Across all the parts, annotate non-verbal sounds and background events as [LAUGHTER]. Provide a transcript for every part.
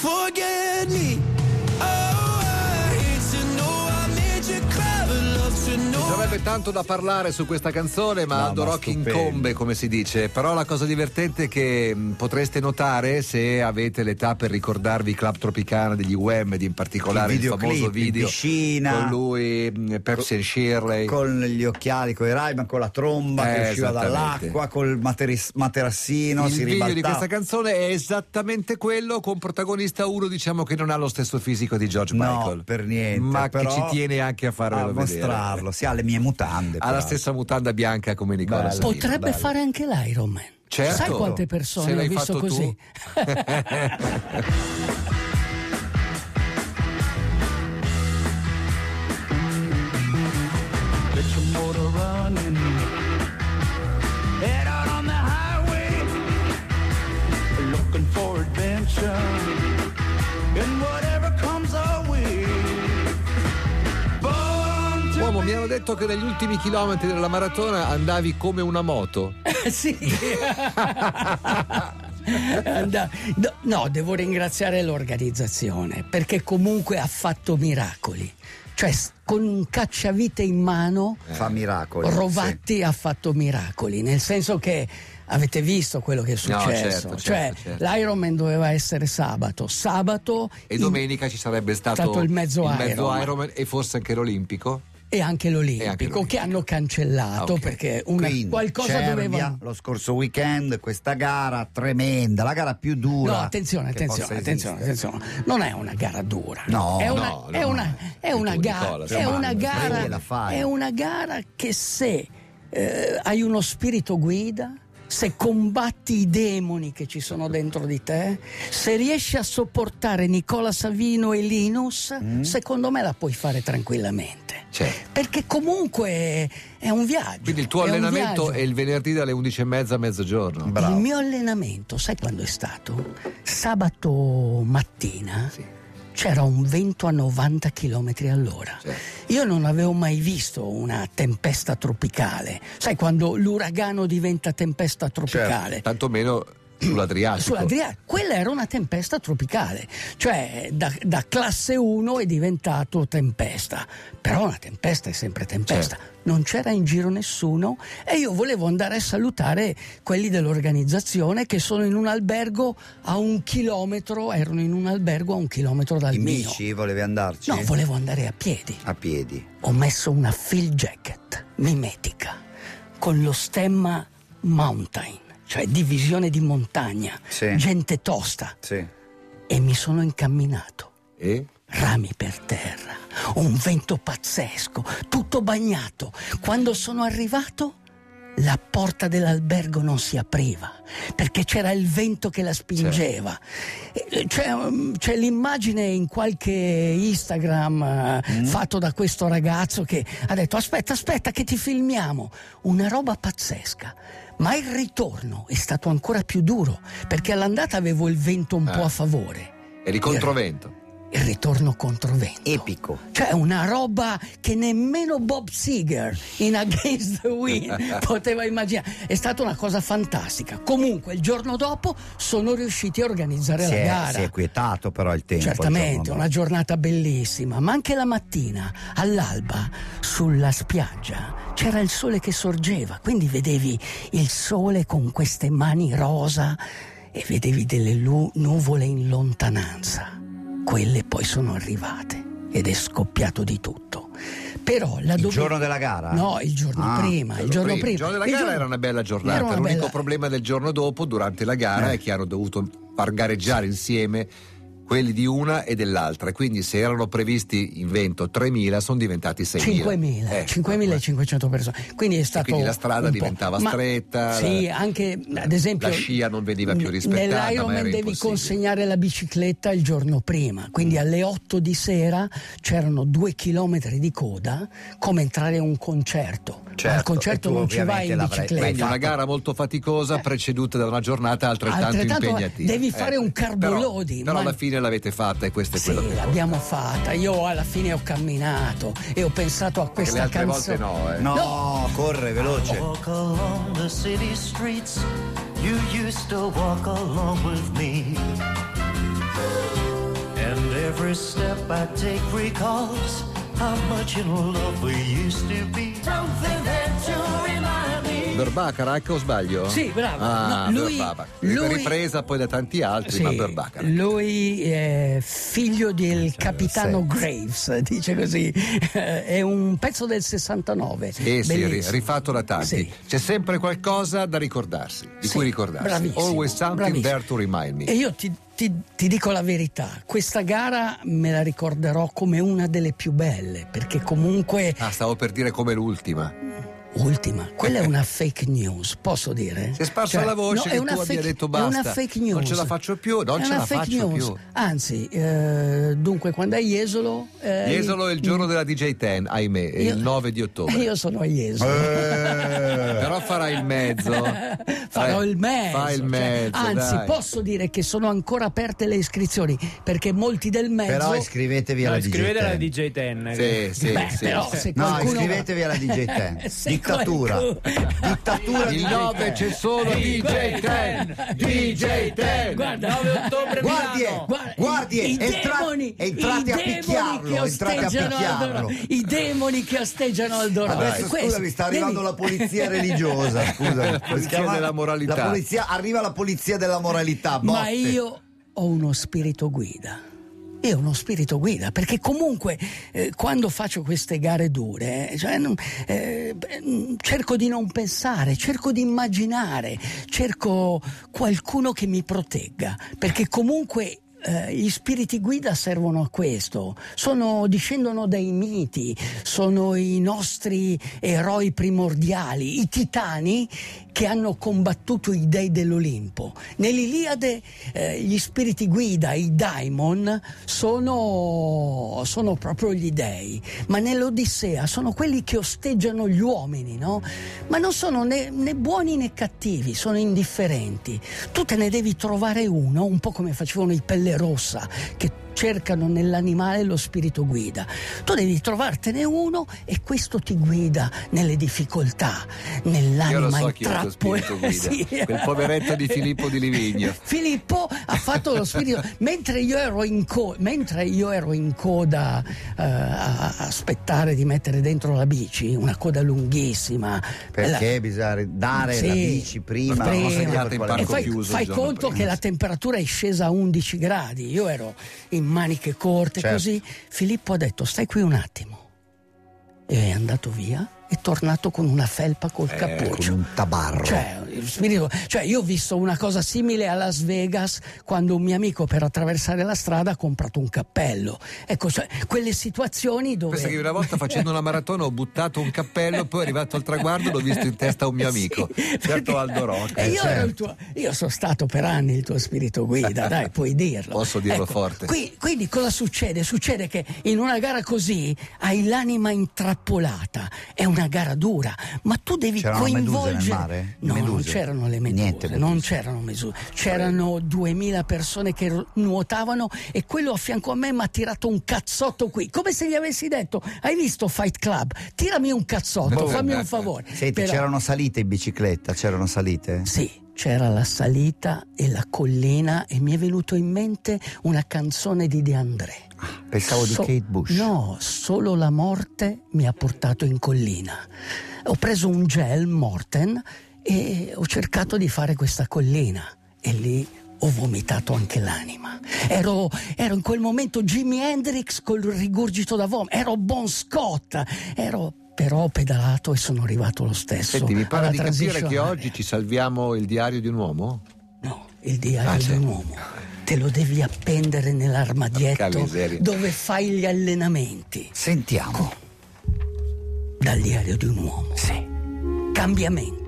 forget tanto da parlare su questa canzone, ma No, Aldo Rock incombe, come si dice. Però la cosa divertente che mh, potreste notare, se avete l'età per ricordarvi Club Tropicana degli UM, ed in particolare il, videoclip, famoso video piscina. con lui, mh, Pepsi and Shirley. Con gli occhiali, con i Rayman, con la tromba Eh, che usciva dall'acqua, col materis- materassino, il si video di ribaltava. questa canzone è esattamente quello, con protagonista uno, diciamo che non ha lo stesso fisico di George No, Michael. per niente. Ma però che ci tiene anche a farvelo a vedere. mostrarlo. Si ha le mie mutande. Ha la stessa mutanda bianca come Nicola Bello. Savino. Potrebbe bello. fare anche l'Iron Man. Certo. Sai quante persone ho l'hai visto così? [LAUGHS] [LAUGHS] detto che negli ultimi chilometri della maratona andavi come una moto. [LAUGHS] sì. [LAUGHS] No, no, devo ringraziare l'organizzazione perché comunque ha fatto miracoli. Cioè, con un cacciavite in mano, Fa miracoli. Rovatti ha fatto miracoli, nel senso che avete visto quello che è No, successo. certo, cioè, certo, certo. l'Ironman doveva essere sabato, sabato E in- domenica ci sarebbe stato, stato il mezzo Ironman. Ironman e forse anche l'Olimpico. E anche l'Olimpico, E anche l'Olimpico. che hanno cancellato Ah, ok. perché una- Quindi, qualcosa Cervia, dovevano. lo scorso weekend questa gara tremenda, la gara più dura. No, attenzione, attenzione, attenzione, attenzione. Non è una gara dura. No, è una, no, è no. una, è una tu, gara, Nicola, è una gara, è una gara che se eh, hai uno spirito guida, se combatti i demoni che ci sono dentro di te, se riesci a sopportare Nicola Savino e Linus, Mm. secondo me la puoi fare tranquillamente. Certo. Perché comunque è un viaggio. Quindi il tuo è allenamento è il venerdì dalle 11.30 a mezzogiorno. Bravo. Il mio allenamento, sai quando è stato? Sabato mattina Sì. c'era un vento a 90 km all'ora. Certo. Io non avevo mai visto una tempesta tropicale. Sai quando l'uragano diventa tempesta tropicale? Tanto meno sull'Adriatico. Sull'Adriatico. Quella era una tempesta tropicale, cioè da, da classe 1 è diventato tempesta, però una tempesta è sempre tempesta. Certo. Non c'era in giro nessuno e io volevo andare a salutare quelli dell'organizzazione che sono in un albergo a un chilometro, erano in un albergo a un chilometro dal In mio. bici volevi andarci? No, volevo andare a piedi. A piedi. Ho messo una field jacket mimetica con lo stemma mountain, cioè divisione di montagna, Sì. gente tosta Sì. e mi sono incamminato. E? Rami per terra, un vento pazzesco, tutto bagnato. Quando sono arrivato, la porta dell'albergo non si apriva perché c'era il vento che la spingeva. C'è, um, c'è l'immagine in qualche Instagram eh, fatto da questo ragazzo che ha detto aspetta, aspetta che ti filmiamo. Una roba pazzesca. Ma il ritorno è stato ancora più duro perché all'andata avevo il vento un po' a favore. Eri controvento. Il ritorno controvento. Epico. Cioè una roba che nemmeno Bob Seger in Against the Wind [LAUGHS] poteva immaginare. È stata una cosa fantastica. Comunque il giorno dopo sono riusciti a organizzare Si la è, gara. si è quietato però il tempo. Certamente, una giornata bellissima, ma anche la mattina, all'alba, sulla spiaggia, c'era il sole che sorgeva, quindi vedevi il sole con queste mani rosa e vedevi delle lu- nuvole in lontananza. Quelle poi sono arrivate ed è scoppiato di tutto. Però la Il dove- giorno della gara? No, il giorno Ah, prima, il giorno prima. Il giorno della Il gara giorno- era una bella giornata. una L'unico bella- problema del giorno dopo, durante la gara, Eh. è che hanno dovuto far gareggiare insieme quelli di una e dell'altra. Quindi se erano previsti in vento 3.000, sono diventati 6.000. 5.000, Eh, 5.500 persone. Quindi è stato. quindi la strada diventava Ma- stretta, Sì, la- anche ad esempio. la scia non veniva più rispettata, ma Nell'Ironman devi impossibile. consegnare la bicicletta il giorno prima. Quindi alle 8 di sera c'erano due chilometri di coda, come entrare a un concerto. Certo, al concerto e non ci vai in bicicletta. Quindi una gara molto faticosa, preceduta da una giornata altrettanto, Altrettanto, impegnativa. devi fare un carbolodi, Però, però alla fine l'avete fatta e questo è Sì, quello che l'abbiamo fatta. Io alla fine ho camminato e ho pensato a Perché le questa altre canzone. volte no, eh. No, corre veloce. Walk along the city streets. You used to walk along with me. Every step I take recalls how much in love we used to be. Something that me. Berbacarac o sbaglio? Sì, bravo. Ah, No, lui- lui- ripresa poi da tanti altri, Sì, ma Berbacarac. lui è figlio del capitano sì. Graves, dice così. È un pezzo del 69. Sì, sì, Bellissimo. rifatto da tanti. Sì. C'è sempre qualcosa da ricordarsi, di Sì, cui ricordarsi. bravissimo, Always something bravissimo. there to remind me. E io ti, ti- ti dico la verità, questa gara me la ricorderò come una delle più belle, perché comunque Ah, stavo per dire come l'ultima. Ultima, quella è una fake news, posso dire? Si è sparsa Cioè, la voce no, che è una tu abbia fake- detto È una basta, fake news. non ce la faccio più, non È ce la fake faccio news. più. Anzi, eh, dunque, quando è Jesolo... eh, Jesolo è il giorno della DJ 10, ahimè, è io- il 9 di ottobre. [LAUGHS] Io sono a Jesolo. Però farai il mezzo. [LAUGHS] Farò Eh, il mezzo. Fai il cioè, mezzo. anzi, dai. posso dire che sono ancora aperte le iscrizioni perché molti del mezzo. Però iscrivetevi alla No, iscrivete alla DJ10. DJ10. Sì, sì, Beh, sì. però sì. se No, qualcuno... iscrivetevi alla DJ10. [LAUGHS] Se Dittatura. Dittatura Il DJ10. 9 c'è solo DJ 10. DJ 10. Guarda, 9 ottobre Guardie, Milano. Guardie, i, entra- demoni, entrate i a demoni picchiarlo, che entrate a osteggiano picchiarlo. I demoni che osteggiano Aldorò. Adesso Questo, scusami, sta arrivando devi- la polizia religiosa. [LAUGHS] Scusa, La polizia della moralità. La polizia, arriva la polizia della moralità. Ma botte. io ho uno spirito guida. Ho uno spirito guida perché comunque eh, quando faccio queste gare dure cioè, non- eh, cerco di non pensare, cerco di immaginare, cerco qualcuno che mi protegga perché comunque eh, gli spiriti guida servono a questo, sono, discendono dai miti, sono i nostri eroi primordiali, i titani che hanno combattuto i dei dell'Olimpo. Nell'Iliade eh, gli spiriti guida, i daimon, sono, sono proprio gli dei, ma nell'Odissea sono quelli che osteggiano gli uomini, no? Ma non sono né, né buoni né cattivi, sono indifferenti. Tu te ne devi trovare uno, un po' come facevano i pelle rossa, che cercano nell'animale lo spirito guida. Tu devi trovartene uno e questo ti guida nelle difficoltà, Io nell'anima lo so chi è il tuo trappole. spirito guida. Sì. Quel poveretto di Filippo di Livigno. [LAUGHS] Filippo ha fatto lo spirito mentre io ero in, co- mentre io ero in coda eh, a aspettare di mettere dentro la bici, una coda lunghissima. Perché bisogna dare Sì, la bici prima? prima. non in E parco motivo. fai, chiuso fai conto prima. che la temperatura è scesa a 11 gradi, io ero in maniche corte Certo. così. Filippo ha detto stai qui un attimo. E è andato via è tornato con una felpa col Eh, cappuccio. Con un tabarro. Cioè, cioè, io ho visto una cosa simile a Las Vegas quando un mio amico per attraversare la strada ha comprato un cappello. Ecco, cioè, quelle situazioni dove... Pensa che una volta facendo una maratona ho buttato un cappello, poi arrivato al traguardo l'ho visto in testa a un mio [LAUGHS] amico, Sì, certo Aldo Rocca. E io, certo. ero il tuo- io sono stato per anni il tuo spirito guida, dai, [LAUGHS] puoi dirlo. Posso dirlo Ecco, forte. qui- quindi cosa succede? Succede che in una gara così hai l'anima intrappolata, è una gara dura, ma tu devi C'erano meduse coinvolgere. nel mare? No, non Meduse? C'erano le meduse, Niente meduse. non c'erano meduse. C'erano 2000 persone che nuotavano e quello a fianco a me mi ha tirato un cazzotto qui, come se gli avessi detto: Hai visto Fight Club? Tirami un cazzotto, fammi un favore. Senti, Però- c'erano salite in bicicletta? C'erano salite? sì, c'era la salita e la collina e mi è venuto in mente una canzone di De André. Pensavo di So- Kate Bush. No, solo la morte mi ha portato in collina. Ho preso un gel Morten e ho cercato di fare questa collina e lì ho vomitato anche l'anima. Ero, ero in quel momento Jimi Hendrix col rigurgito da vomito, ero Bon Scott, ero però ho pedalato e sono arrivato lo stesso. Senti, mi pare di capire che oggi ci salviamo il diario di un uomo? No, il diario Ah, di un uomo. Te lo devi appendere nell'armadietto dove fai gli allenamenti. Sentiamo. Dal diario di un uomo. Sì. Cambiamento.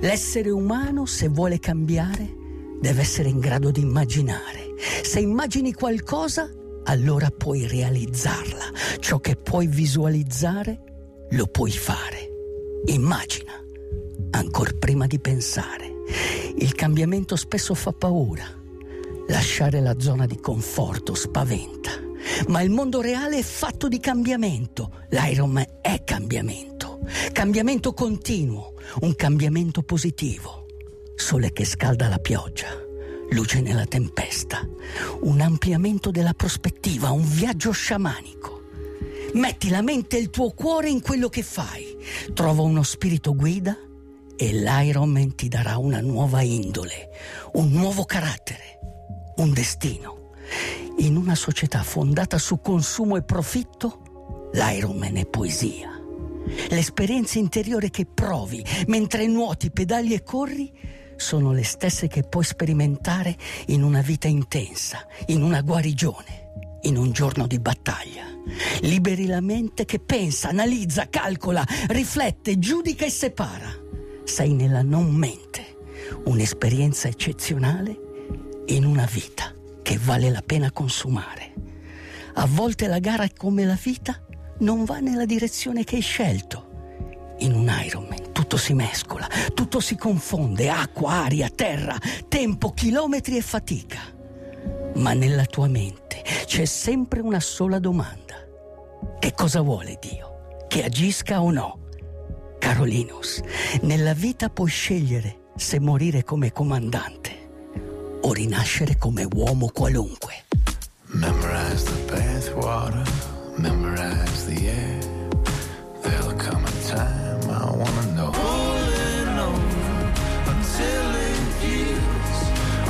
L'essere umano, se vuole cambiare, deve essere in grado di immaginare. Se immagini qualcosa, allora puoi realizzarla. Ciò che puoi visualizzare, lo puoi fare. Immagina, ancora prima di pensare. Il cambiamento spesso fa paura. Lasciare la zona di conforto spaventa. Ma il mondo reale è fatto di cambiamento. L'Ironman è cambiamento. Cambiamento continuo, un cambiamento positivo. Sole che scalda la pioggia, luce nella tempesta, un ampliamento della prospettiva, un viaggio sciamanico. Metti la mente e il tuo cuore in quello che fai, trova uno spirito guida e l'Ironman ti darà una nuova indole, un nuovo carattere, un destino. In una società fondata su consumo e profitto, l'Ironman è poesia. L'esperienza interiore che provi mentre nuoti, pedali e corri sono le stesse che puoi sperimentare in una vita intensa, in una guarigione, in un giorno di battaglia. Liberi la mente che pensa, analizza, calcola, riflette, giudica e separa. Sei nella non mente, un'esperienza eccezionale in una vita che vale la pena consumare. A volte la gara è come la vita, non va nella direzione che hai scelto. In un Ironman tutto si mescola, tutto si confonde, acqua, aria, terra, tempo, chilometri e fatica. Ma nella tua mente c'è sempre una sola domanda. Che cosa vuole Dio? Che agisca o no? Carolinus, nella vita puoi scegliere se morire come comandante o rinascere come uomo qualunque. Memorize the bathwater, memorize the air. There'll come a time I wanna know. Pulling on until it heals.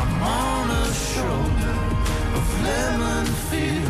I'm on a shoulder of lemon fields.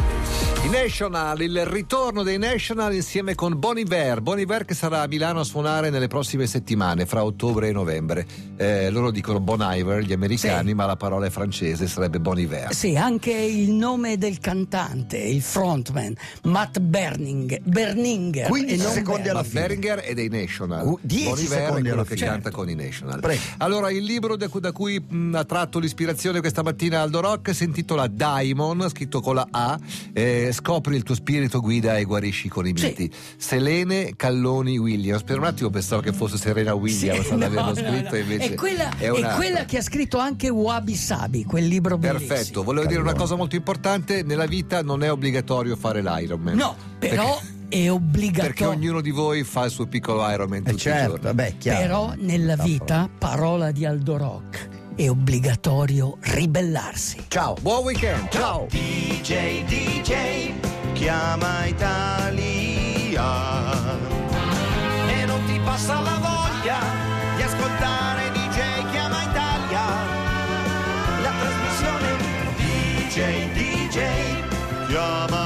I National, il ritorno dei National insieme con Bon Iver. Bon Iver che sarà a Milano a suonare nelle prossime settimane, fra ottobre e novembre. Eh, loro dicono Bon Iver, gli americani, Sì. ma la parola è francese, sarebbe Bon Iver. Sì, anche il nome del cantante, il frontman, Matt Berning, Berninger. 15 e non secondi Berning. alla fine. Beringer e dei National. Uh, 10 Bon Iver è quello che fine. canta con i National. Prego. Allora, il libro da, cui- da cui mh, ha tratto l'ispirazione questa mattina Aldo Rock si intitola Daimon, scritto con la A. eh, scopri il tuo spirito guida e guarisci con i Sì. miti. Selene Calloni Williams. Per un attimo pensavo che fosse Serena Williams Sì, ad no, averlo no, scritto, no. invece È quella, è è quella che ha scritto anche Wabi Sabi, quel libro bellissimo. Perfetto, volevo dire una cosa molto importante, nella vita non è obbligatorio fare l'Ironman. No, però Perché- è obbligatorio. Perché ognuno di voi fa il suo piccolo Ironman Eh tutti i certo, giorni. vabbè, chiaro. Però nella vita, parola di Aldo Rock, è obbligatorio ribellarsi. Ciao, buon weekend. Ciao. DJ DJ chiama Italia e non ti passa la voglia di ascoltare DJ chiama Italia. La trasmissione DJ DJ chiama